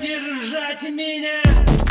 Держать меня.